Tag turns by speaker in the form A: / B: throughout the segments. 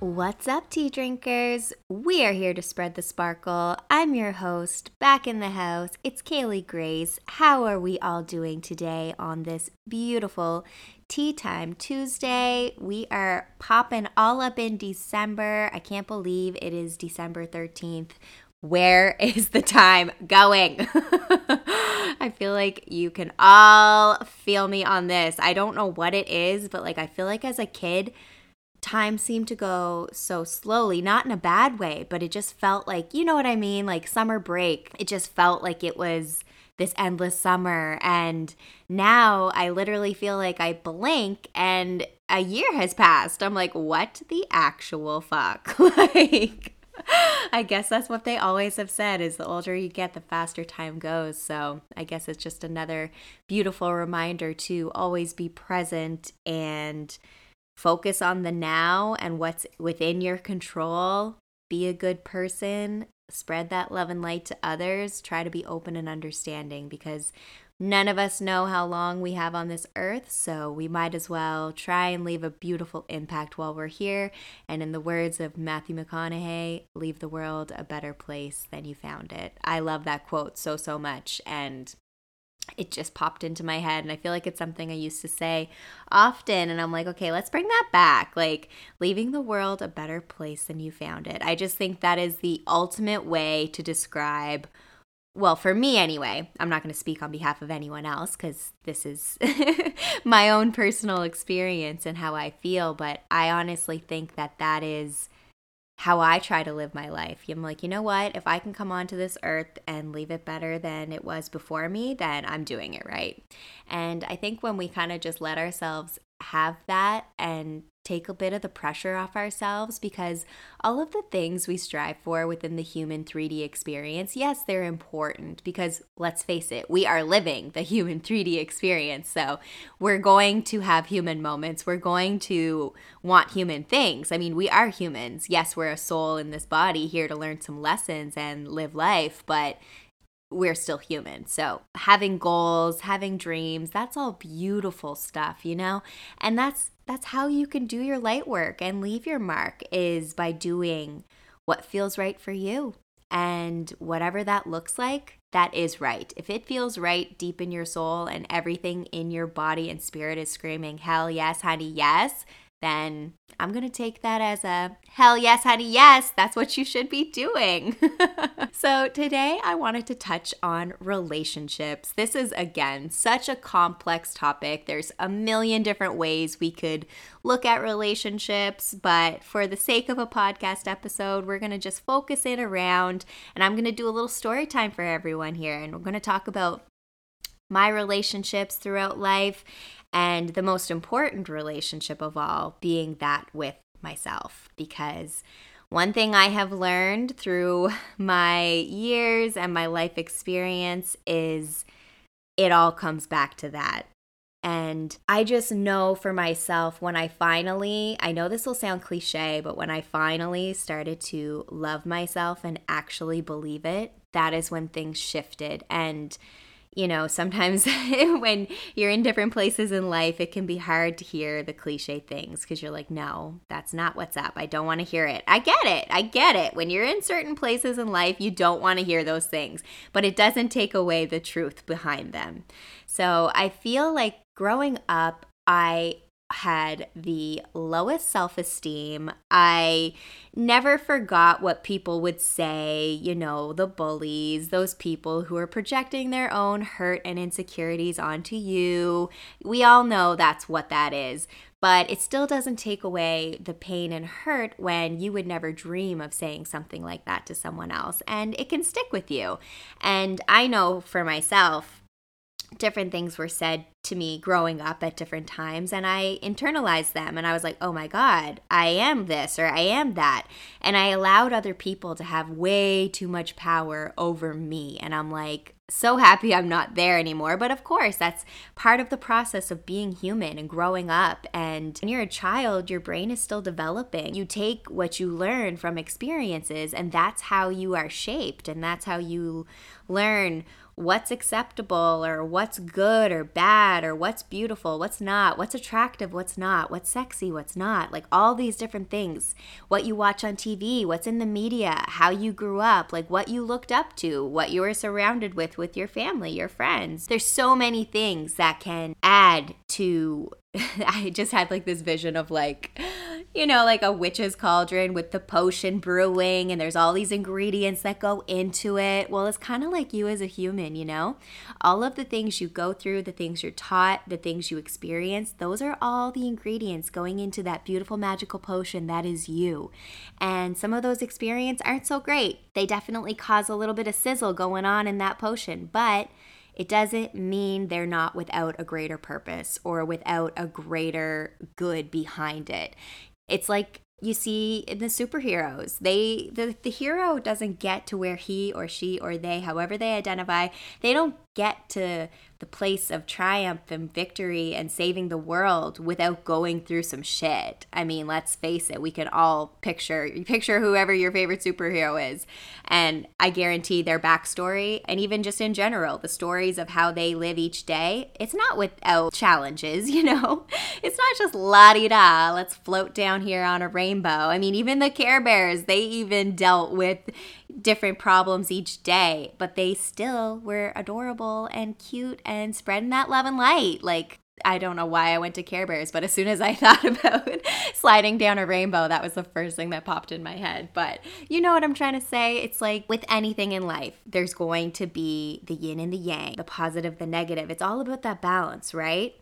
A: What's up, tea drinkers? We are here to spread the sparkle. I'm your host, back in the house. It's Kaylee Grace. How are we all doing today on this beautiful Tea Time Tuesday? We are popping all up in December. I can't believe it is December 13th. Where is the time going? I feel like you can all feel me on this. I don't know what it is, but like I feel like as a kid, time seemed to go so slowly, not in a bad way, but it just felt like, you know what I mean? Like summer break. It just felt like it was this endless summer. And now I literally feel like I blink and a year has passed. I'm like, what the actual fuck? like, I guess that's what they always have said is the older you get, the faster time goes. So I guess it's just another beautiful reminder to always be present and focus on the now and what's within your control. Be a good person, spread that love and light to others. Try to be open and understanding because none of us know how long we have on this earth, so we might as well try and leave a beautiful impact while we're here. And in the words of Matthew McConaughey, leave the world a better place than you found it. I love that quote so, so much. And it just popped into my head and i feel like it's something i used to say often and i'm like okay let's bring that back. Like leaving the world a better place than you found it. I just think that is the ultimate way to describe well for me anyway i'm not going to speak on behalf of anyone else because this is my own personal experience and how i feel but i honestly think that that is how I try to live my life. I'm like, you know what? If I can come onto this earth and leave it better than it was before me, then I'm doing it right. And I think when we kind of just let ourselves have that and take a bit of the pressure off ourselves because all of the things we strive for within the human 3D experience, yes, they're important because let's face it, we are living the human 3D experience. So we're going to have human moments. We're going to want human things. I mean, we are humans. Yes, we're a soul in this body here to learn some lessons and live life, but we're still human. So, having goals, having dreams, that's all beautiful stuff, you know? And that's that's how you can do your light work and leave your mark is by doing what feels right for you. And whatever that looks like, that is right. If it feels right deep in your soul and everything in your body and spirit is screaming, hell yes, honey, yes, then I'm going to take that as a hell yes, honey, yes, that's what you should be doing. so, today I wanted to touch on relationships. This is, again, such a complex topic. There's a million different ways we could look at relationships, but for the sake of a podcast episode, we're going to just focus it around and I'm going to do a little story time for everyone here. And we're going to talk about my relationships throughout life and the most important relationship of all being that with myself. Because one thing I have learned through my years and my life experience is it all comes back to that. And I just know for myself when I finally, I know this will sound cliche, but when I finally started to love myself and actually believe it, that is when things shifted. And you know, sometimes when you're in different places in life, it can be hard to hear the cliche things because you're like, no, that's not what's up. I don't want to hear it. I get it. I get it. When you're in certain places in life, you don't want to hear those things, but it doesn't take away the truth behind them. So I feel like growing up, I had the lowest self esteem. I never forgot what people would say, you know, the bullies, those people who are projecting their own hurt and insecurities onto you. We all know that's what that is. But it still doesn't take away the pain and hurt when you would never dream of saying something like that to someone else. And it can stick with you. And I know for myself, different things were said to me growing up at different times and I internalized them and I was like, "Oh my god, I am this or I am that." And I allowed other people to have way too much power over me and I'm like, so happy I'm not there anymore. But of course, that's part of the process of being human and growing up. And when you're a child, your brain is still developing. You take what you learn from experiences, and that's how you are shaped, and that's how you learn what's acceptable or what's good or bad or what's beautiful, what's not, what's attractive, what's not, what's sexy, what's not, like all these different things. What you watch on TV, what's in the media, how you grew up, like what you looked up to, what you were surrounded with with your family, your friends. There's so many things that can add to I just had like this vision of like, you know, like a witch's cauldron with the potion brewing, and there's all these ingredients that go into it. Well, it's kind of like you as a human, you know? All of the things you go through, the things you're taught, the things you experience, those are all the ingredients going into that beautiful magical potion that is you. And some of those experiences aren't so great. They definitely cause a little bit of sizzle going on in that potion, but it doesn't mean they're not without a greater purpose or without a greater good behind it. It's like you see in the superheroes. They the, the hero doesn't get to where he or she or they however they identify they don't get to the place of triumph and victory and saving the world without going through some shit. I mean, let's face it, we can all picture picture whoever your favorite superhero is. And I guarantee their backstory and even just in general, the stories of how they live each day, it's not without challenges, you know? It's not just la di da, let's float down here on a rainbow. I mean, even the Care Bears, they even dealt with different problems each day, but they still were adorable and cute and spreading that love and light. Like, I don't know why I went to Care Bears, but as soon as I thought about sliding down a rainbow, that was the first thing that popped in my head. But you know what I'm trying to say? It's like with anything in life, there's going to be the yin and the yang, the positive, the negative. It's all about that balance, right?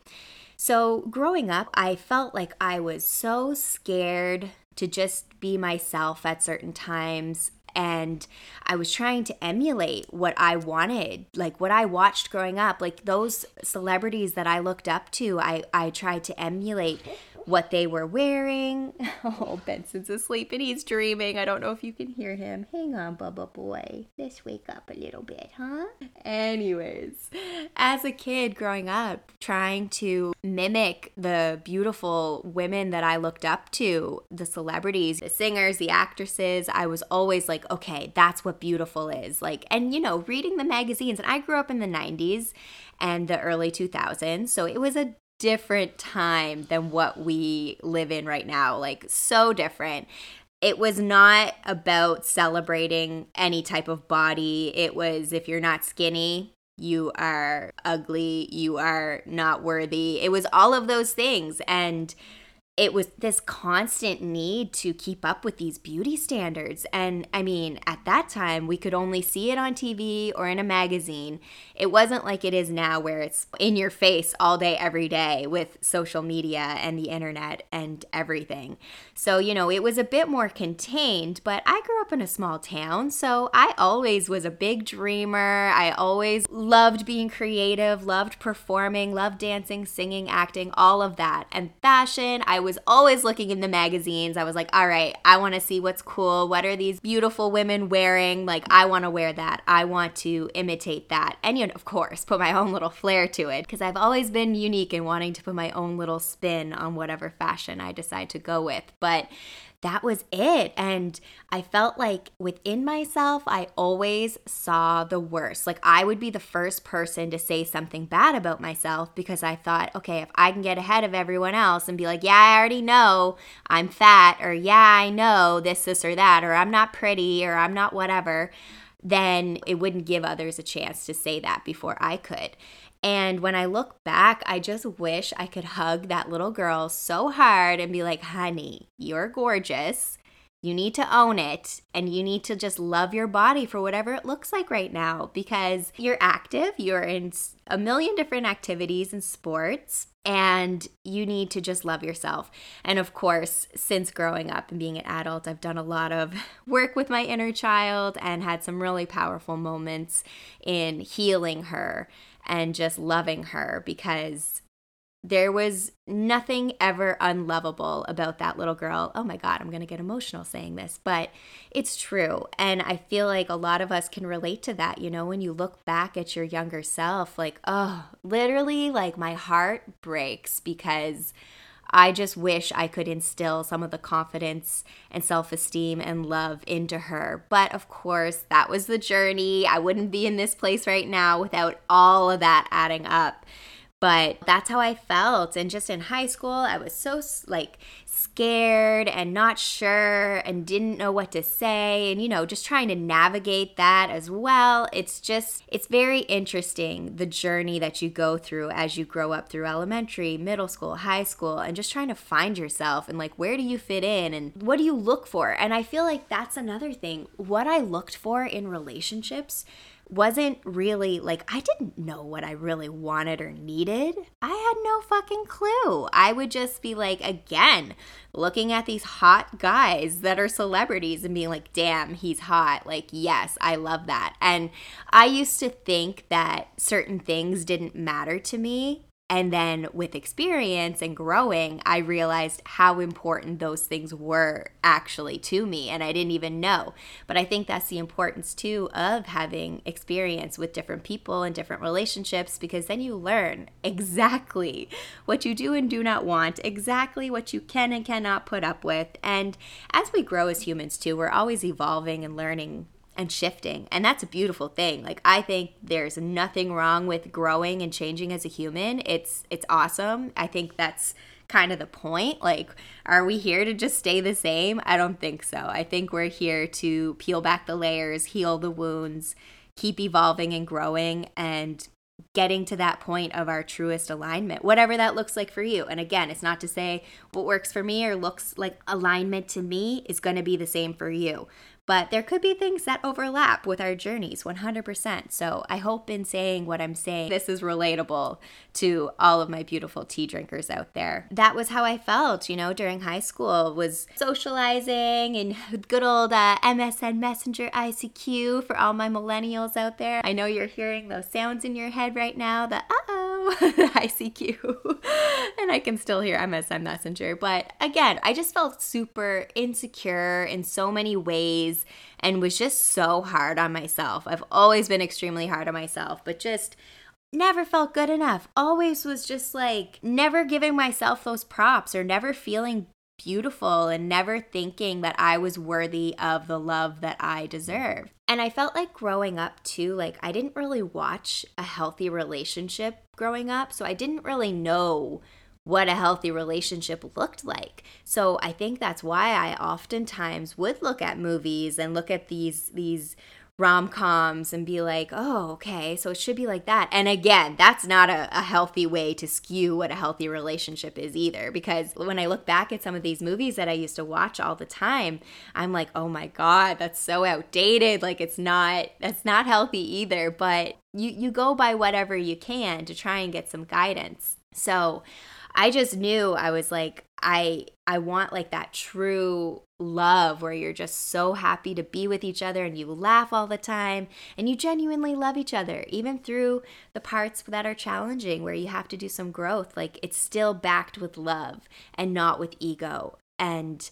A: So, growing up, I felt like I was so scared to just be myself at certain times and I was trying to emulate what I wanted, like what I watched growing up, like those celebrities that I looked up to. I I tried to emulate what they were wearing. Oh, Benson's asleep and he's dreaming. I don't know if you can hear him. Hang on, Bubba boy. Let's wake up a little bit, huh? Anyways, as a kid growing up, trying to mimic the beautiful women that I looked up to, the celebrities, the singers, the actresses, I was always like, okay, that's what beautiful is. Like, and you know, reading the magazines, and I grew up in the 90s and the early 2000s. So it was a different time than what we live in right now. Like, so different. It was not about celebrating any type of body. It was if you're not skinny, you are ugly, you are not worthy. It was all of those things. And it was this constant need to keep up with these beauty standards. And I mean, at that time, we could only see it on TV or in a magazine. It wasn't like it is now, where it's in your face all day, every day with social media and the internet and everything. So, you know, it was a bit more contained, but I grew up in a small town. So I always was a big dreamer. I always loved being creative, loved performing, loved dancing, singing, acting, all of that. And fashion, I was always looking in the magazines. I was like, all right, I want to see what's cool. What are these beautiful women wearing? Like, I want to wear that. I want to imitate that. And, you know, of course, put my own little flair to it because I've always been unique in wanting to put my own little spin on whatever fashion I decide to go with. But that was it. And I felt like within myself, I always saw the worst. Like I would be the first person to say something bad about myself because I thought, okay, if I can get ahead of everyone else and be like, yeah, I already know I'm fat, or yeah, I know this, this, or that, or I'm not pretty, or I'm not whatever, then it wouldn't give others a chance to say that before I could. And when I look back, I just wish I could hug that little girl so hard and be like, honey, you're gorgeous. You need to own it and you need to just love your body for whatever it looks like right now because you're active, you're in a million different activities and sports, and you need to just love yourself. And of course, since growing up and being an adult, I've done a lot of work with my inner child and had some really powerful moments in healing her and just loving her because there was nothing ever unlovable about that little girl. Oh my God, I'm going to get emotional saying this, but it's true. And I feel like a lot of us can relate to that. You know, when you look back at your younger self, like, oh, literally, like my heart breaks because I just wish I could instill some of the confidence and self esteem and love into her. But of course, that was the journey. I wouldn't be in this place right now without all of that adding up. But that's how I felt. And just in high school, I was so like scared and not sure and didn't know what to say and you know just trying to navigate that as well. It's just it's very interesting the journey that you go through as you grow up through elementary middle school high school and just trying to find yourself and like where do you fit in and what do you look for? And i feel like that's another thing. What i looked for in relationships wasn't really like I didn't know what I really wanted or needed. I had no fucking clue. I would just be like again looking at these hot guys that are celebrities and being like, "Damn, he's hot." Like, "Yes, I love that." And I used to think that certain things didn't matter to me and then with experience and growing, I realized how important those things were actually to me. And I didn't even know. But I think that's the importance too of having experience with different people and different relationships because then you learn exactly what you do and do not want, exactly what you can and cannot put up with. And as we grow as humans too, we're always evolving and learning and shifting. And that's a beautiful thing. Like I think there's nothing wrong with growing and changing as a human. It's it's awesome. I think that's kind of the point. Like are we here to just stay the same? I don't think so. I think we're here to peel back the layers, heal the wounds, keep evolving and growing and getting to that point of our truest alignment, whatever that looks like for you. And again, it's not to say what works for me or looks like alignment to me is going to be the same for you but there could be things that overlap with our journeys 100%. So I hope in saying what I'm saying, this is relatable to all of my beautiful tea drinkers out there. That was how I felt, you know, during high school was socializing and good old uh, MSN Messenger ICQ for all my millennials out there. I know you're hearing those sounds in your head right now, the uh-oh ICQ. and I can still hear MSN Messenger. But again, I just felt super insecure in so many ways and was just so hard on myself. I've always been extremely hard on myself, but just never felt good enough. Always was just like never giving myself those props or never feeling beautiful and never thinking that I was worthy of the love that I deserve. And I felt like growing up too, like I didn't really watch a healthy relationship growing up. So I didn't really know what a healthy relationship looked like. So I think that's why I oftentimes would look at movies and look at these these rom coms and be like, oh, okay, so it should be like that. And again, that's not a, a, healthy way to skew what a healthy relationship is either. Because when I look back at some of these movies that I used to watch all the time, I'm like, oh my God, that's so outdated. Like it's not, that's not healthy either. But you, you go by whatever you can to try and get some guidance. So I just knew I was like, I I want like that true love where you're just so happy to be with each other and you laugh all the time and you genuinely love each other even through the parts that are challenging where you have to do some growth like it's still backed with love and not with ego. And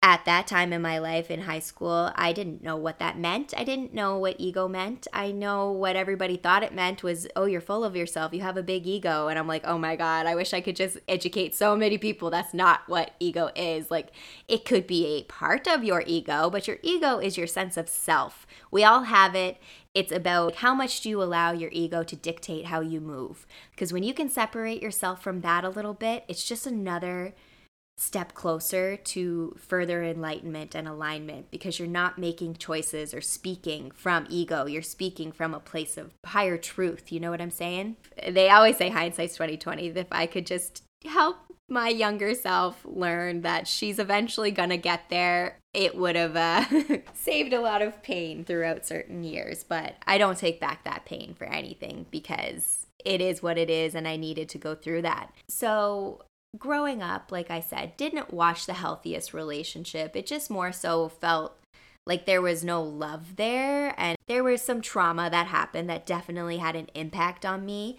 A: at that time in my life in high school, I didn't know what that meant. I didn't know what ego meant. I know what everybody thought it meant was, oh, you're full of yourself. You have a big ego. And I'm like, oh my God, I wish I could just educate so many people. That's not what ego is. Like, it could be a part of your ego, but your ego is your sense of self. We all have it. It's about how much do you allow your ego to dictate how you move. Because when you can separate yourself from that a little bit, it's just another step closer to further enlightenment and alignment because you're not making choices or speaking from ego. You're speaking from a place of higher truth. You know what I'm saying? They always say hindsight's 2020. If I could just help my younger self learn that she's eventually going to get there, it would have uh, saved a lot of pain throughout certain years. But I don't take back that pain for anything because it is what it is and I needed to go through that. So growing up, like I said, didn't watch the healthiest relationship. It just more so felt like there was no love there. And there was some trauma that happened that definitely had an impact on me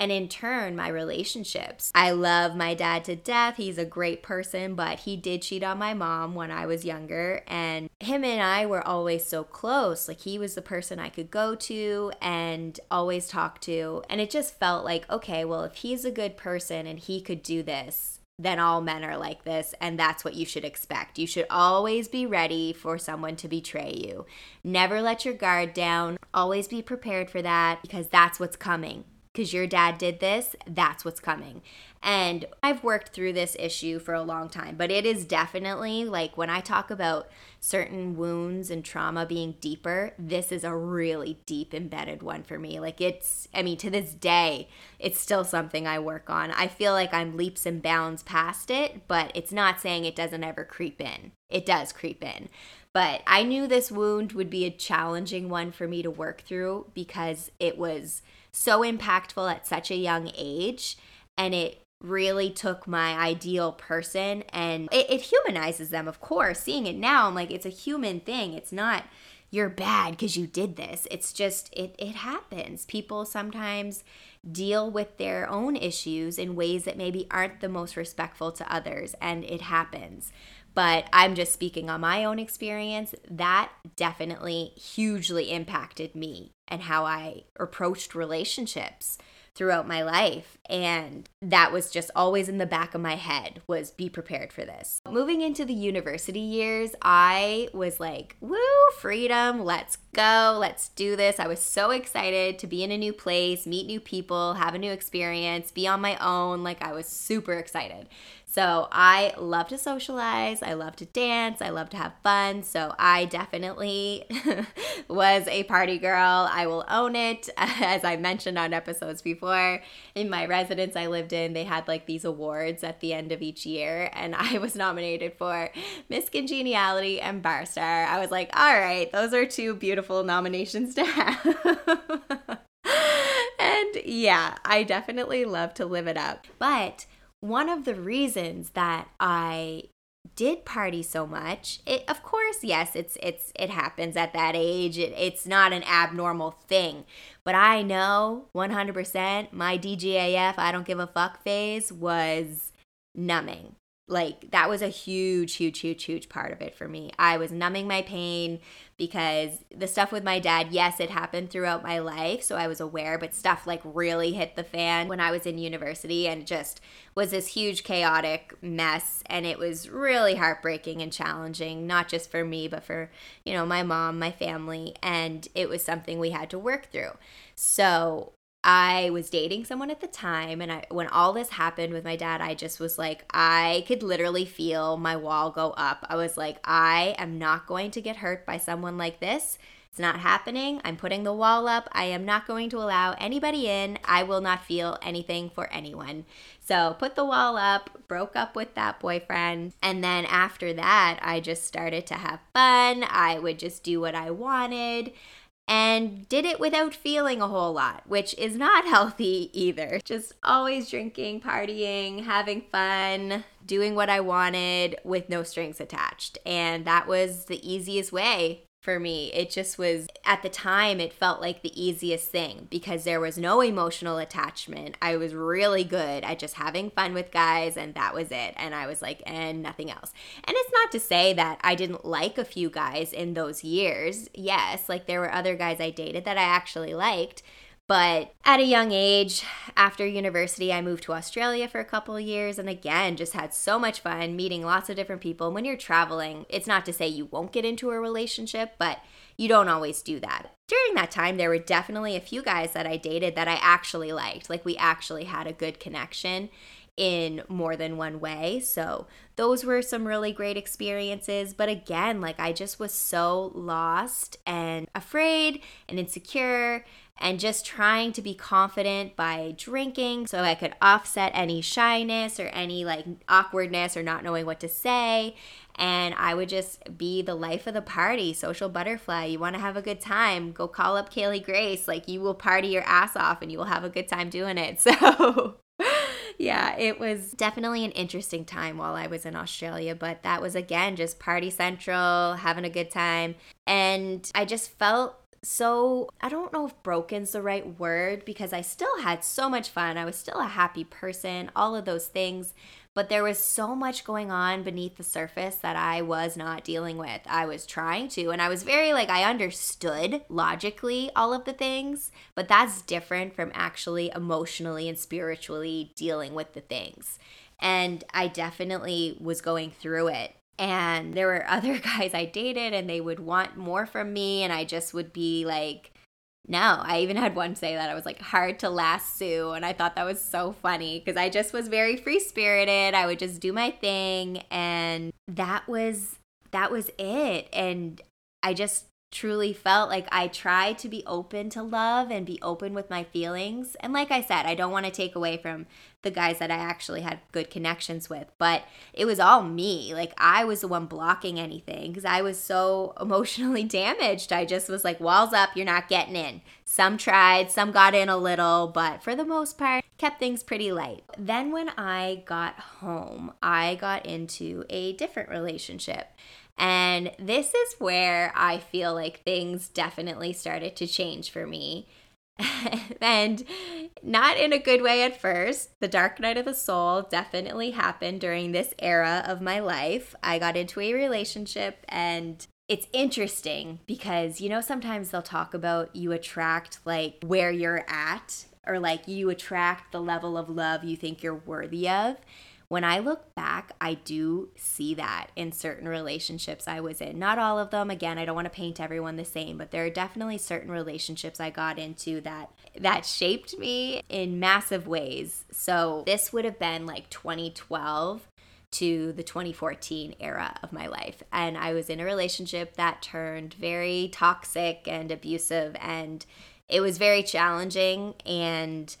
A: and in turn my relationships. I love my dad to death. He's a great person, but he did cheat on my mom when I was younger and him and I were always so close. Like he was the person I could go to and always talk to. And it just felt like, okay, well, if he's a good person and he could do this, then all men are like this, and that's what you should expect. You should always be ready for someone to betray you. Never let your guard down. Always be prepared for that because that's what's coming because your dad did this, that's what's coming. And I've worked through this issue for a long time, but it is definitely like when I talk about certain wounds and trauma being deeper, this is a really deep embedded one for me. Like it's, I mean, to this day, it's still something I work on. I feel like I'm leaps and bounds past it, but it's not saying it doesn't ever creep in. It does creep in. But I knew this wound would be a challenging one for me to work through because it was so impactful at such a young age and it really took my ideal person and it, it, humanizes them of course seeing it now i'm like it's a human thing it's not you're bad because you did this. It's just it, it happens. People sometimes deal with their own issues in ways that maybe aren't the most respectful to others and it happens. But I'm just speaking on my own experience. That definitely hugely impacted me and how I approached relationships throughout my life and that was just always in the back of my head was be prepared for this. Moving into the university years, I was like, "Woo, freedom, let's go, let's do this." I was so excited to be in a new place, meet new people, have a new experience, be on my own, like I was super excited. So I love to socialize, I love to dance, I love to have fun. So I definitely was a party girl. I will own it. As I mentioned on episodes before, in my residence I lived in, they had like these awards at the end of each year, and I was nominated for Miss Congeniality and Bar Star. I was like, all right, those are two beautiful nominations to have. and yeah, I definitely love to live it up. But one of the reasons that I did party so much it of course yes it's it's it happens at that age. It, it's not an abnormal thing. But i know 100% my dgaf i don't give a fuck phase was numbing like that was a huge huge huge huge part of it for me. I was numbing my pain because the stuff with my dad yes it happened throughout my life so i was aware but stuff like really hit the fan when i was in university and just was this huge chaotic mess and it was really heartbreaking and challenging not just for me but for you know my mom my family and it was something we had to work through. So I was dating someone at the time, and I, when all this happened with my dad, I just was like, I could literally feel my wall go up. I was like, I am not going to get hurt by someone like this. It's not happening. I'm putting the wall up. I am not going to allow anybody in. I will not feel anything for anyone. So, put the wall up, broke up with that boyfriend. And then after that, I just started to have fun. I would just do what I wanted and did it without feeling a whole lot, which is not healthy either. Just always drinking, partying, having fun, doing what I wanted with no strings attached. And that was the easiest way for me. It just was, at the time, it felt like the easiest thing because there was no emotional attachment. I was really good at just having fun with guys, and that was it. And I was like, and nothing else. And it's not to say that I didn't like a few guys in those years. Yes, like there were other guys I dated that I actually liked but at a young age, after university, I moved to Australia for a couple years and again, just had so much fun meeting lots of different people. When you're traveling, it's not to say you won't get into a relationship, but you don't always do that. During that time, there were definitely a few guys that I dated that I actually liked. Like, we actually had a good connection. in more than one way. So, those were some really great experiences. But again, like I just was so lost and afraid and insecure and just trying to be confident by drinking so I could offset any shyness or any like awkwardness or not knowing what to say. And I would just be the life of the party, social butterfly. You want to have a good time, go call up Kaylee Grace. Like you will party your ass off and you will have a good time doing it. So yeah, it was definitely an interesting time while I was in Australia, but that was again just party central, having a good time. And I just felt so I don't know if broken's the right word because I still had so much fun. I was still a happy person, all of those things. But there was so much going on beneath the surface that I was not dealing with. I was trying to, and I was very like, I understood logically all of the things, but that's different from actually emotionally and spiritually dealing with the things. And I definitely was going through it and there were other guys I dated and they would want more from me and I just would be like no, I even had one say that I was like hard to last lasso and I thought that was so funny because I just was very free-spirited. I would just do my thing and that was that was it and I just truly felt like I tried to be open to love and be open with my feelings. And like I said, I don't want to take away from the guys that I actually had good connections with, but it was all me. Like I was the one blocking anything because I was so emotionally damaged. I just was like, walls up, you're not getting in. Some tried, some got in a little, but for the most part, kept things pretty light. Then when I got home, I got into a different relationship. And this is where I feel like things definitely started to change for me. and not in a good way at first. The dark night of the soul definitely happened during this era of my life. I got into a relationship and it's interesting because you know sometimes they'll talk about you attract like where you're at or like you attract the level of love you think you're worthy of. When I look back, I do see that in certain relationships I was in. Not all of them. Again, I don't want to paint everyone the same, but there are definitely certain relationships I got into that that shaped me in massive ways. So, this would have been like 2012 to the 2014 era of my life. And I was in a relationship that turned very toxic and abusive, and it was very challenging. And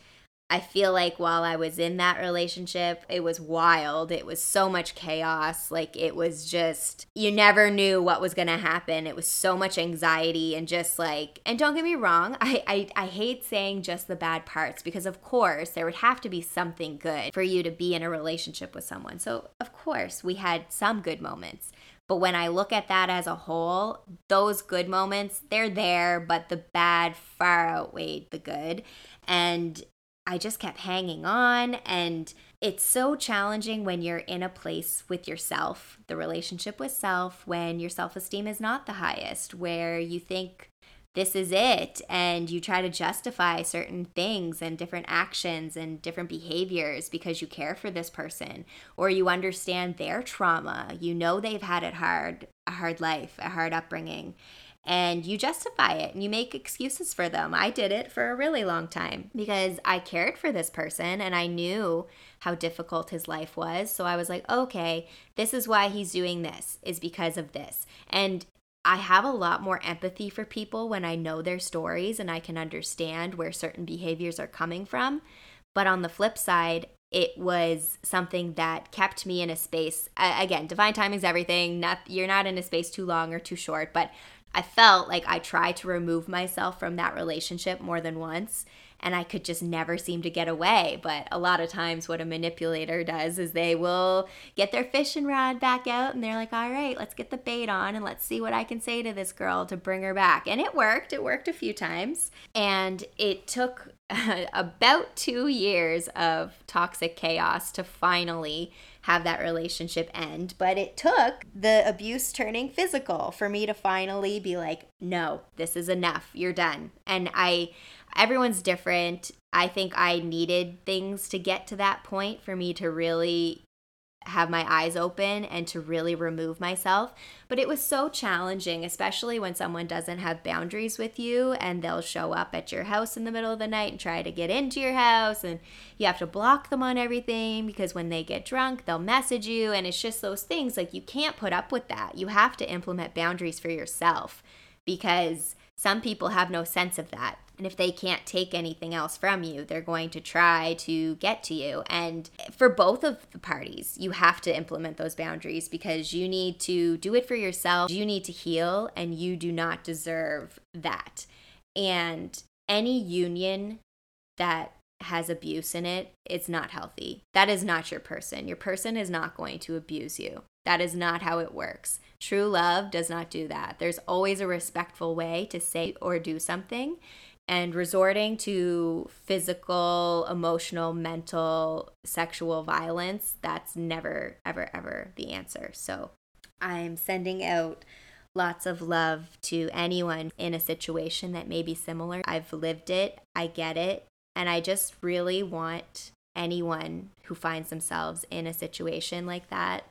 A: I feel like while I was in that relationship, it was wild. It was so much chaos. Like it was just, you never knew what was going to happen. It was so much anxiety and just like, and don't get me wrong, I, I, I hate saying just the bad parts because, of course, there would have to be something good for you to be in a relationship with someone. So, of course, we had some good moments. But when I look at that as a whole, those good moments, they're there, but the bad far outweighed the good. And I just kept hanging on. And it's so challenging when you're in a place with yourself, the relationship with self, when your self esteem is not the highest, where you think this is it. And you try to justify certain things and different actions and different behaviors because you care for this person or you understand their trauma. You know they've had it hard, a hard life, a hard upbringing and you justify it and you make excuses for them. I did it for a really long time because I cared for this person and I knew how difficult his life was. So I was like, okay, this is why he's doing this, is because of this. And I have a lot more empathy for people when I know their stories and I can understand where certain behaviors are coming from. But on the flip side, it was something that kept me in a space. again, divine timing is everything. Not, you're not in a space too long or too short, but I felt like I tried to remove myself from that relationship more than once and I could just never seem to get away. But a lot of times, what a manipulator does is they will get their fishing rod back out and they're like, all right, let's get the bait on and let's see what I can say to this girl to bring her back. And it worked. It worked a few times. And it took about two years of toxic chaos to finally have that relationship end. But it took the abuse turning physical for me to finally be like, no, this is enough. You're done. And I, everyone's different. I think I needed things to get to that point for me to really have my eyes open and to really remove myself. But it was so challenging, especially when someone doesn't have boundaries with you and they'll show up at your house in the middle of the night and try to get into your house. And you have to block them on everything because when they get drunk, they'll message you. And it's just those things like you can't put up with that. You have to implement boundaries for yourself because some people have no sense of that. And if they can't take anything else from you, they're going to try to get to you. And for both of the parties, you have to implement those boundaries because you need to do it for yourself. You need to heal, and you do not deserve that. And any union that has abuse in it, it's not healthy. That is not your person. Your person is not going to abuse you. That is not how it works. True love does not do that. There's always a respectful way to say or do something. And resorting to physical, emotional, mental, sexual violence, that's never, ever, ever the answer. So I'm sending out lots of love to anyone in a situation that may be similar. I've lived it, I get it, and I just really want anyone who finds themselves in a situation like that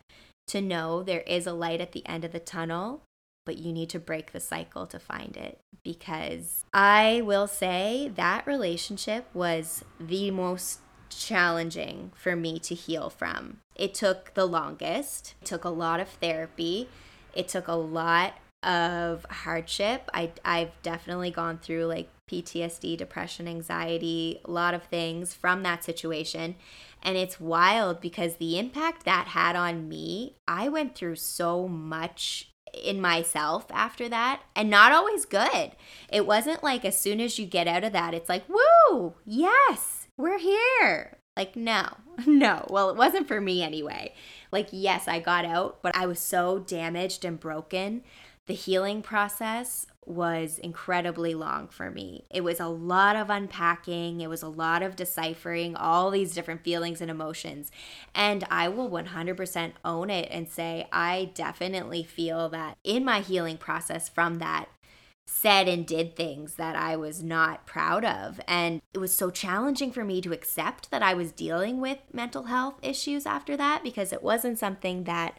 A: to know there is a light at the end of the tunnel, but you need to break the cycle to find it. Because I will say that relationship was the most challenging for me to heal from. It took the longest, it took a lot of therapy, it took a lot of hardship. I, I've definitely gone through like PTSD, depression, anxiety, a lot of things from that situation. And it's wild because the impact that had on me, I went through so much in myself after that and not always good. It wasn't like as soon as you get out of that, it's like, woo, yes, we're here. Like, no, no. Well, it wasn't for me anyway. Like, yes, I got out, but I was so damaged and broken. The healing process was incredibly long for me. It was a lot of unpacking, it was a lot of deciphering all these different feelings and emotions. And I will 100% own it and say, I definitely feel that in my healing process from that, said and did things that I was not proud of. And it was so challenging for me to accept that I was dealing with mental health issues after that because it wasn't something that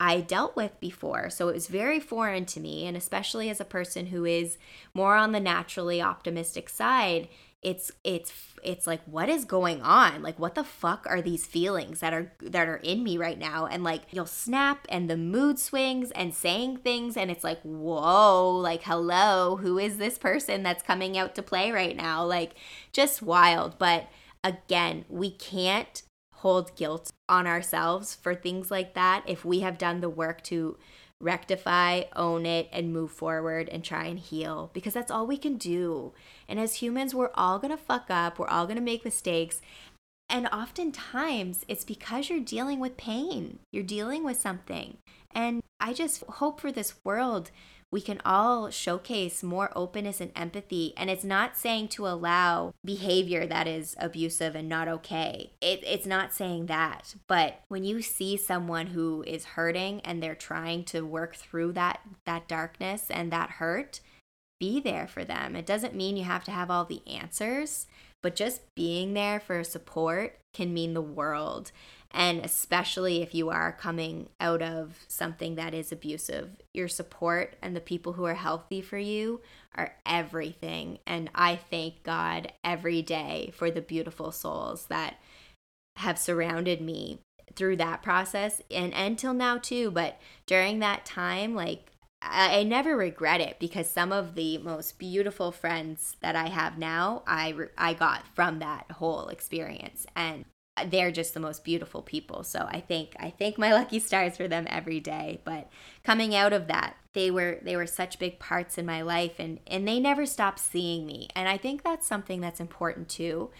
A: I dealt with before. So it was very foreign to me. And especially as a person who is more on the naturally optimistic side, it's it's it's like what is going on like what the fuck are these feelings that are that are in me right now and like you'll snap and the mood swings and saying things and it's like whoa like hello who is this person that's coming out to play right now like just wild but again we can't hold guilt on ourselves for things like that if we have done the work to rectify, own it, and move forward and try and heal because that's all we can do. And as humans, we're all gonna fuck up, we're all gonna make mistakes. And oftentimes, it's because you're dealing with pain, you're dealing with something. And I just hope for this world we can all showcase more openness and empathy. And it's not saying to allow behavior that is abusive and not okay. It, it's not saying that. But when you see someone who is hurting and they're trying to work through that, that darkness and that hurt, be there for them. It doesn't mean you have to have all the answers, but just being there for support can mean the world. And especially if you are coming out of something that is abusive, your support and the people who are healthy for you are everything. And I thank God every day for the beautiful souls that have surrounded me through that process and until now too. But during that time, like I, never regret it because some of the most beautiful friends that I have now, I I got from that whole experience, and they're just the most beautiful people. So I think I thank my lucky stars for them every day. But coming out of that, they were they were such big parts in my life and and they never stopped seeing me. And I think that's something that's important too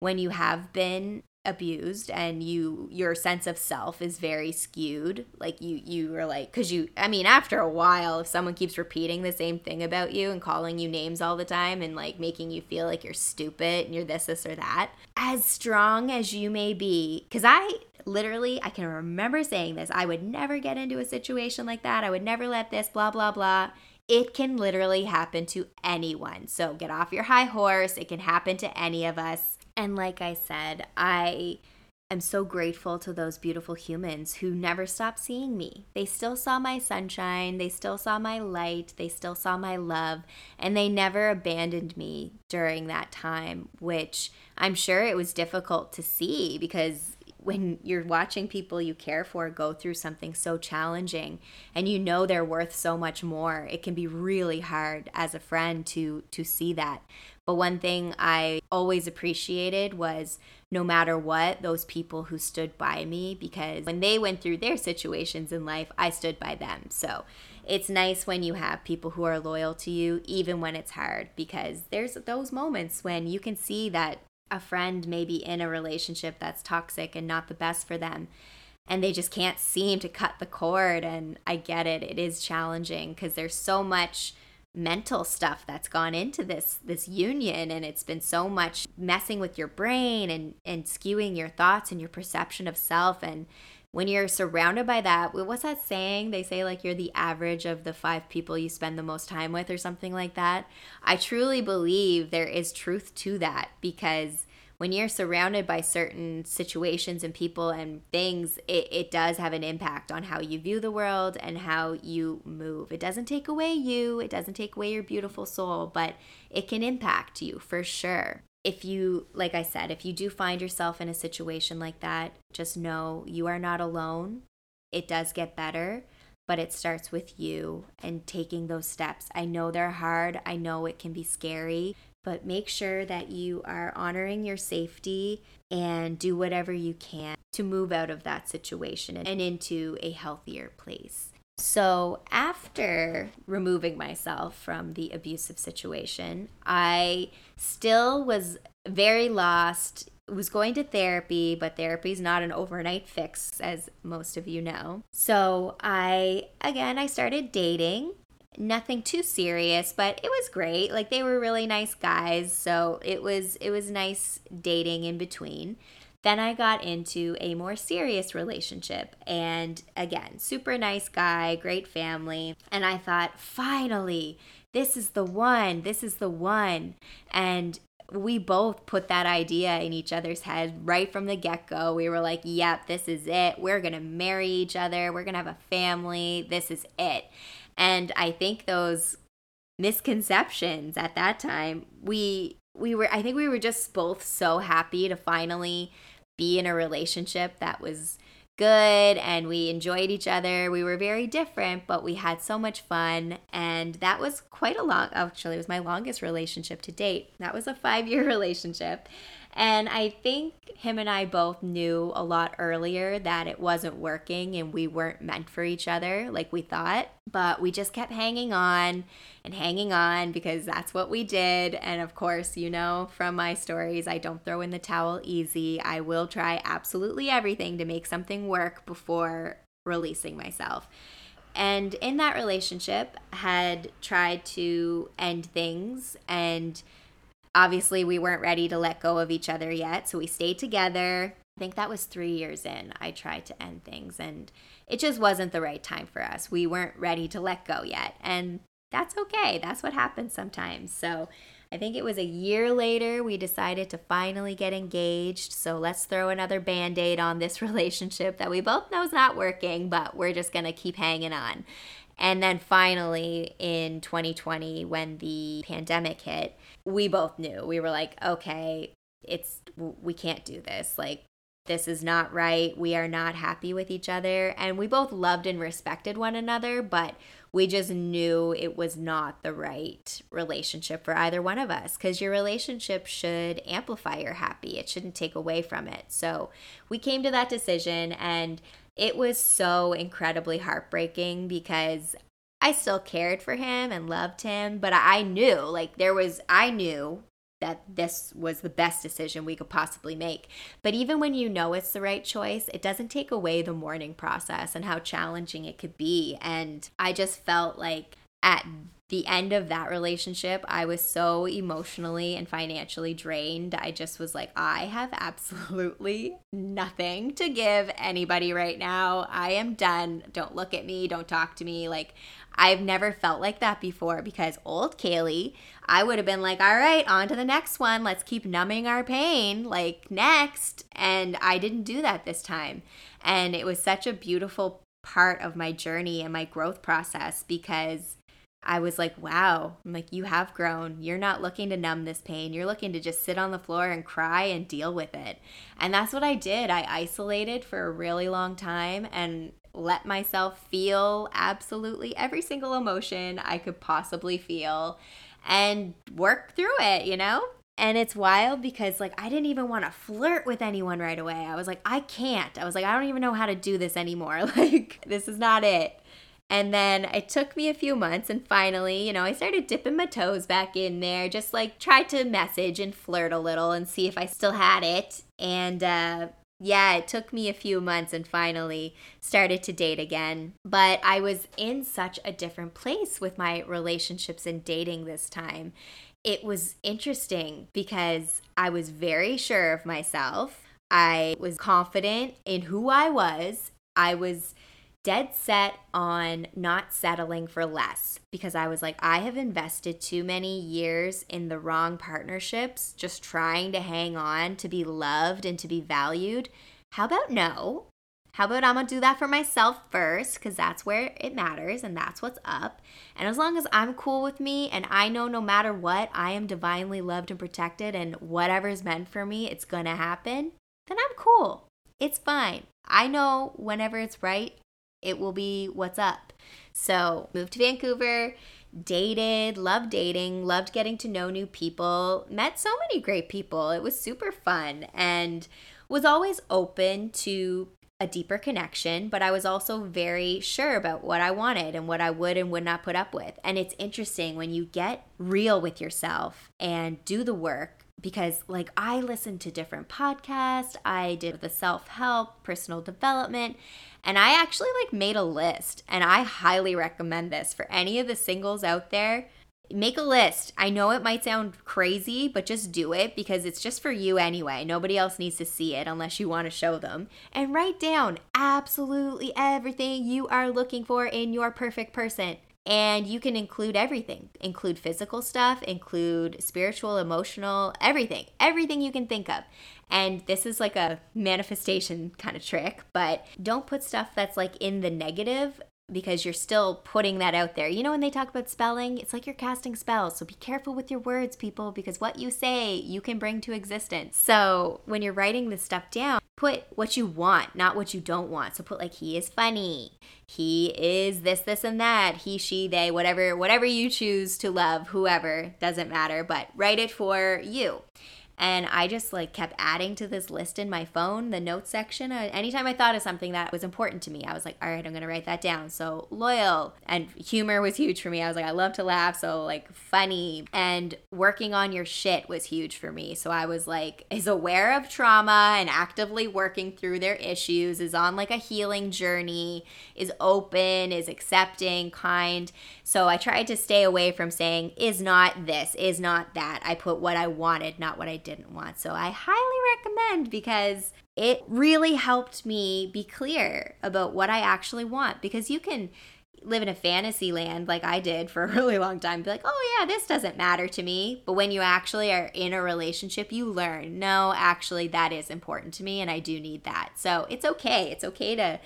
A: when you have been abused and you your sense of self is very skewed like you you were like because you i mean after a while if someone keeps repeating the same thing about you and calling you names all the time and like making you feel like you're stupid and you're this this or that as strong as you may be because i literally i can remember saying this i would never get into a situation like that i would never let this blah blah blah. It can literally happen to anyone. So get off your high horse it can happen to any of us and like I said, I am so grateful to those beautiful humans who never stopped seeing me. They still saw my sunshine, they still saw my light, they still saw my love, and they never abandoned me during that time, which I'm sure it was difficult to see because when you're watching people you care for go through something so challenging and you know they're worth so much more it can be really hard as a friend to to see that. But one thing i always appreciated was no matter what those people who stood by me because when they went through their situations in life i stood by them. So it's nice when you have people who are loyal to you even when it's hard because there's those moments when you can see that a friend may be in a relationship that's toxic and not the best for them and they just can't seem to cut the cord and i get it it is challenging because there's so much mental stuff that's gone into this this union and it's been so much messing with your brain and and skewing your thoughts and your perception of self and when you're surrounded by that, what's that saying? They say like you're the average of the five people you spend the most time with, or something like that. I truly believe there is truth to that because when you're surrounded by certain situations and people and things, it, it does have an impact on how you view the world and how you move. It doesn't take away you, it doesn't take away your beautiful soul, but it can impact you for sure if you, like I said, if you do find yourself in a situation like that, just know you are not alone. It does get better, but it starts with you and taking those steps. I know they're hard, I know it can be scary, but make sure that you are honoring your safety and do whatever you can to move out of that situation and into a healthier place. So, after removing myself from the abusive situation, I still was very lost. Was going to therapy, but therapy is not an overnight fix, as most of you know. So, I again, I started dating. Nothing too serious, but it was great. Like they were really nice guys, so it was it was nice dating in between. Then I got into a more serious relationship. And again, super nice guy, great family. And I thought, finally, this is the one. This is the one. And we both put that idea in each other's head right from the get go. We were like, yep, this is it. We're going to marry each other. We're going to have a family. This is it. And I think those misconceptions at that time, we we were I think we were just both so happy to finally be in a relationship that was good and we enjoyed each other. We were very different, but we had so much fun. And that was quite a long, actually, it was my longest relationship to date. That was a five year relationship. And I think him and I both knew a lot earlier that it wasn't working and we weren't meant for each other like we thought. But we just kept hanging on and hanging on because that's what we did. And of course, you know from my stories, I don't throw in the towel easy. I will try absolutely everything to make something work before releasing myself and in that relationship had tried to end things and obviously we weren't ready to let go of each other yet so we stayed together i think that was three years in i tried to end things and it just wasn't the right time for us we weren't ready to let go yet and that's okay that's what happens sometimes so I think it was a year later we decided to finally get engaged. So let's throw another band aid on this relationship that we both know is not working, but we're just going to keep hanging on. And then finally in 2020, when the pandemic hit, we both knew. We were like, okay, it's, we can't do this. Like, this is not right. We are not happy with each other. And we both loved and respected one another, but we just knew it was not the right relationship for either one of us because your relationship should amplify your happy, it shouldn't take away from it. So we came to that decision, and it was so incredibly heartbreaking because I still cared for him and loved him, but I knew, like, there was, I knew that this was the best decision we could possibly make. But even when you know it's the right choice, it doesn't take away the mourning process and how challenging it could be. And I just felt like at the end of that relationship, I was so emotionally and financially drained. I just was like, I have absolutely nothing to give anybody right now. I am done. Don't look at me. Don't talk to me. Like, I've never felt like that before because old Kaylee, I would have been like, all right, on to the next one. Let's keep numbing our pain. Like, next. And I didn't do that this time. And it was such a beautiful part of my journey and my growth process because I was like, wow, I'm like, you have grown. You're not looking to numb this pain. You're looking to just sit on the floor and cry and deal with it. And that's what I did. I isolated for a really long time and let myself feel absolutely every single emotion I could possibly feel and work through it, you know? And it's wild because, like, I didn't even want to flirt with anyone right away. I was like, I can't. I was like, I don't even know how to do this anymore. Like, this is not it. And then it took me a few months, and finally, you know, I started dipping my toes back in there, just like tried to message and flirt a little and see if I still had it. And uh, yeah, it took me a few months and finally started to date again. But I was in such a different place with my relationships and dating this time. It was interesting because I was very sure of myself. I was confident in who I was. I was dead set on not settling for less because I was like, I have invested too many years in the wrong partnerships, just trying to hang on to be loved and to be valued. How about no? How about I'm gonna do that for myself first because that's where it matters and that's what's up. And as long as I'm cool with me and I know no matter what, I am divinely loved and protected and whatever's meant for me, it's gonna happen, then I'm cool. It's fine. I know whenever it's right, it will be what's up. So, moved to Vancouver, dated, loved dating, loved getting to know new people, met so many great people. It was super fun and was always open to a deeper connection, but I was also very sure about what I wanted and what I would and would not put up with. And it's interesting when you get real with yourself and do the work because like I listened to different podcasts, I did the self-help, personal development, and I actually like made a list and I highly recommend this for any of the singles out there. Make a list. I know it might sound crazy, but just do it because it's just for you anyway. Nobody else needs to see it unless you want to show them. And write down absolutely everything you are looking for in your perfect person. And you can include everything, include physical stuff, include spiritual, emotional, everything, everything you can think of. And this is like a manifestation kind of trick, but don't put stuff that's like in the negative because you're still putting that out there. You know, when they talk about spelling, it's like you're casting spells. So be careful with your words, people, because what you say, you can bring to existence. So when you're writing this stuff down, put what you want, not what you don't want. So put like, he is funny, he is this, this, and that, he, she, they, whatever, whatever you choose to love, whoever, doesn't matter, but write it for you. And I just like kept adding to this list in my phone, the notes section. Uh, anytime I thought of something that was important to me, I was like, all right, I'm going to write that down. So loyal and humor was huge for me. I was like, I love to laugh. So like funny and working on your shit was huge for me. So I was like, is aware of trauma and actively working through their issues, is on like a healing journey, is open, is accepting, kind. So I tried to stay away from saying, is not this, is not that. I put what I wanted, not what I didn't want. So I highly recommend because it really helped me be clear about what I actually want because you can live in a fantasy land like I did for a really long time be like, "Oh yeah, this doesn't matter to me." But when you actually are in a relationship, you learn, "No, actually that is important to me and I do need that." So, it's okay. It's okay to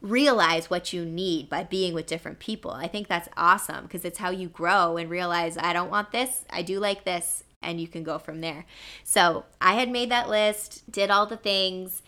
A: realize what you need by being with different people. I think that's awesome because it's how you grow and realize I don't want this, I do like this, and you can go from there. So I had made that list, did all the things,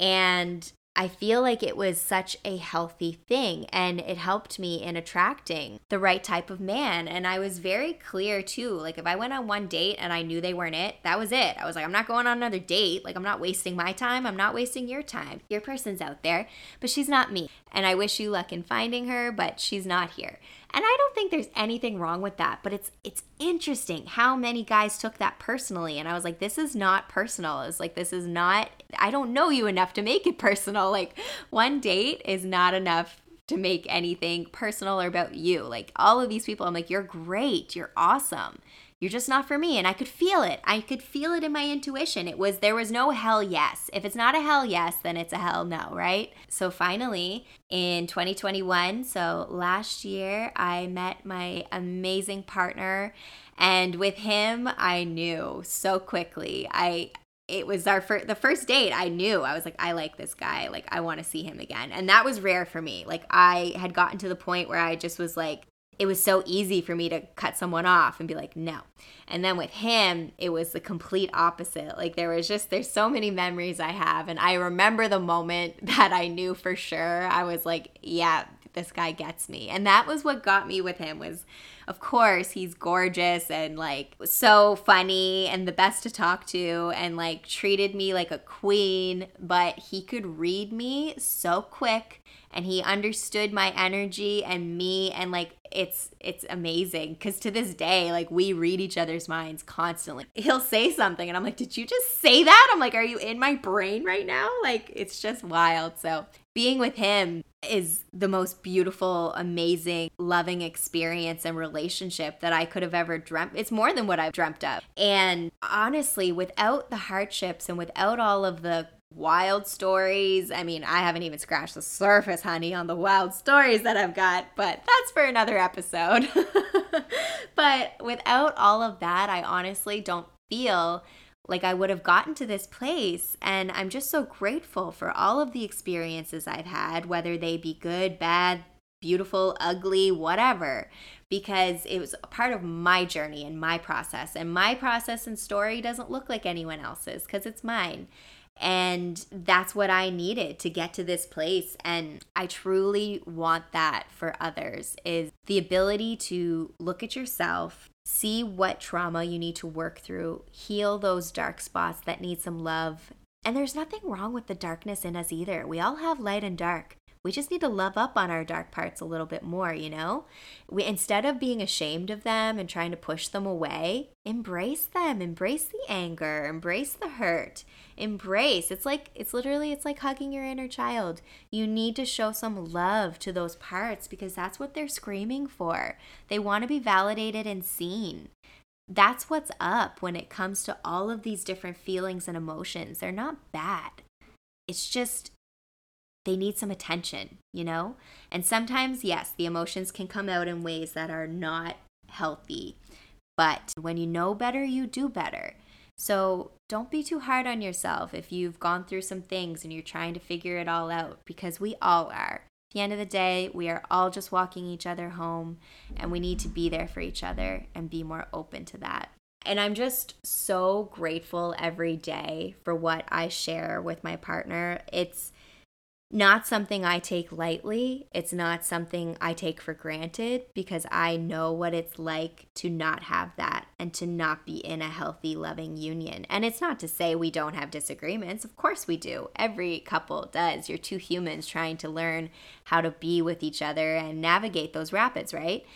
A: and I feel like it was such a healthy thing and it helped me in attracting the right type of man. And I was very clear too. Like, if I went on one date and I knew they weren't it, that was it. I was like, I'm not going on another date. Like, I'm not wasting my time. I'm not wasting your time. Your person's out there, but she's not me. And I wish you luck in finding her, but she's not here. And I don't think there's anything wrong with that, but it's it's interesting how many guys took that personally and I was like this is not personal. It's like this is not I don't know you enough to make it personal. Like one date is not enough to make anything personal or about you. Like all of these people, I'm like, you're great. You're awesome. You're just not for me. And I could feel it. I could feel it in my intuition. It was, there was no hell yes. If it's not a hell yes, then it's a hell no, right? So finally, in 2021, so last year, I met my amazing partner. And with him, I knew so quickly. I, it was our first the first date i knew i was like i like this guy like i want to see him again and that was rare for me like i had gotten to the point where i just was like it was so easy for me to cut someone off and be like no. And then with him it was the complete opposite. Like there was just there's so many memories i have. And i remember the moment that i knew for sure. I was like yeah this guy gets me and that was what got me with him was of course, he's gorgeous and like so funny and the best to talk to and like treated me like a queen, but he could read me so quick and he understood my energy and me and like it's it's amazing cuz to this day like we read each other's minds constantly. He'll say something and I'm like, "Did you just say that?" I'm like, "Are you in my brain right now?" Like it's just wild. So, being with him is the most beautiful, amazing, loving experience and relationship that I could have ever dreamt. It's more than what I've dreamt of. And honestly, without the hardships and without all of the wild stories, I mean, I haven't even scratched the surface, honey, on the wild stories that I've got, but that's for another episode. but without all of that, I honestly don't feel like I would have gotten to this place. And I'm just so grateful for all of the experiences I've had, whether they be good, bad, beautiful, ugly, whatever, because it was part of my journey and my process. And my process and story doesn't look like anyone else's because it's mine. And that's what I needed to get to this place. And I truly want that for others is the ability to look at yourself see what trauma you need to work through, heal those dark spots that need some love. And there's nothing wrong with the darkness in us either. We all have light and dark. We just need to love up on our dark parts a little bit more, you know? We instead of being ashamed of them and trying to push them away, embrace them, embrace the anger, embrace the hurt. Embrace. It's like it's literally it's like hugging your inner child. You need to show some love to those parts because that's what they're screaming for. They want to be validated and seen that's what's up when it comes to all of these different feelings and emotions. They're not bad. It's just they need some attention, you know? And sometimes, yes, the emotions can come out in ways that are not healthy. But when you know better, you do better. So don't be too hard on yourself if you've gone through some things and you're trying to figure it all out because we all are. At the end of the day, we are all just walking each other home and we need to be there for each other and be more open to that. And I'm just so grateful every day for what I share with my partner. It's not something I take lightly. It's not something I take for granted because I know what it's like to not have that and to not be in a healthy, loving union. And it's not to say we don't have disagreements. Of course we do. Every couple does. You're two humans trying to learn how to be with each other and navigate those rapids, right?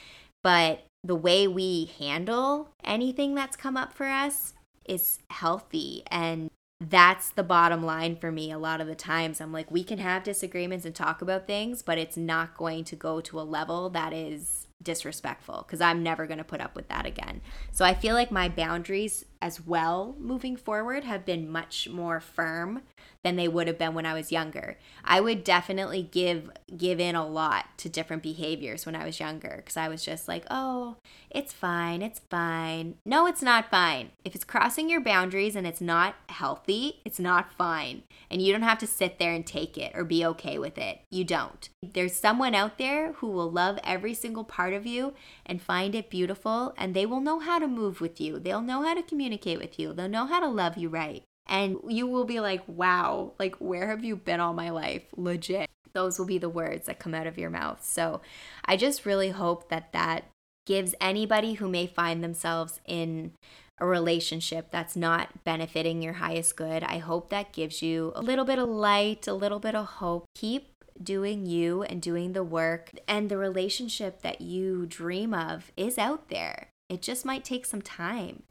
A: But the way we handle anything that's come up for us is healthy and that's the bottom line for me a lot of the times. I'm like, we can have disagreements and talk about things, but it's not going to go to a level that is disrespectful because I'm never going to put up with that again. So I feel like my boundaries as well moving forward have been much more firm than they would have been when I was younger. I would definitely give give in a lot to different behaviors when I was younger because I was just like, "Oh, it's fine. It's fine." No, it's not fine. If it's crossing your boundaries and it's not healthy, it's not fine. And you don't have to sit there and take it or be okay with it. You don't. There's someone out there who will love every single part of you and find it beautiful and they will know how to move with you. They'll know how to communicate with you. They'll know how to love you right. And you will be like, wow, like, where have you been all my life? Legit. Those will be the words that come out of your mouth. So I just really hope that that gives anybody who may find themselves in a relationship that's not benefiting your highest good. I hope that gives you a little bit of light, a little bit of hope. Keep doing you and doing the work, and the relationship that you dream of is out there. It just might take some time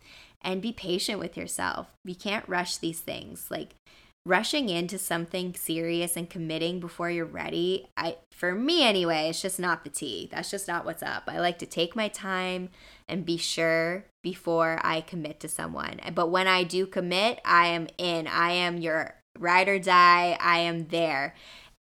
A: and be patient with yourself. You can't rush these things. Like rushing into something serious and committing before you're ready, I for me anyway, it's just not the tea. That's just not what's up. I like to take my time and be sure before I commit to someone. But when I do commit, I am in. I am your ride or die. I am there.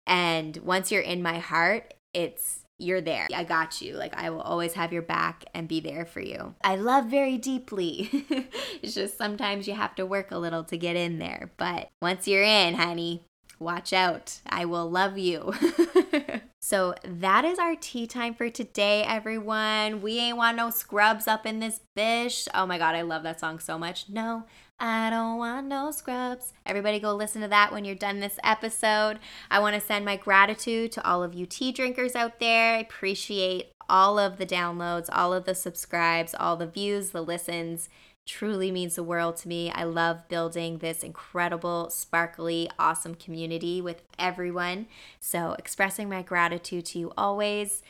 A: And once you're in my heart, it's you're there. I got you. Like, I will always have your back and be there for you. I love very deeply. it's just sometimes you have to work a little to get in there. But once you're in, honey, watch out. I will love you. so, that is our tea time for today, everyone. We ain't want no scrubs up in this bish. Oh my God, I love that song so much. No, I don't want no scrubs. Everybody go listen to that when you're done this episode. I want to send my gratitude to all of you tea drinkers out there. I appreciate all of the downloads, all of the subscribes, all the views, the listens. Truly means the world to me. I love building this incredible, sparkly, awesome community with everyone. So, expressing my gratitude to you always.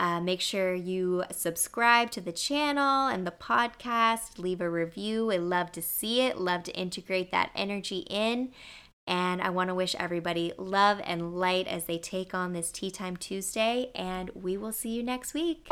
A: Uh, make sure you subscribe to the channel and the podcast, leave a review. I love to see it, love to integrate that energy in. And I want to wish everybody love and light as they take on this Tea Time Tuesday. And we will see you next week.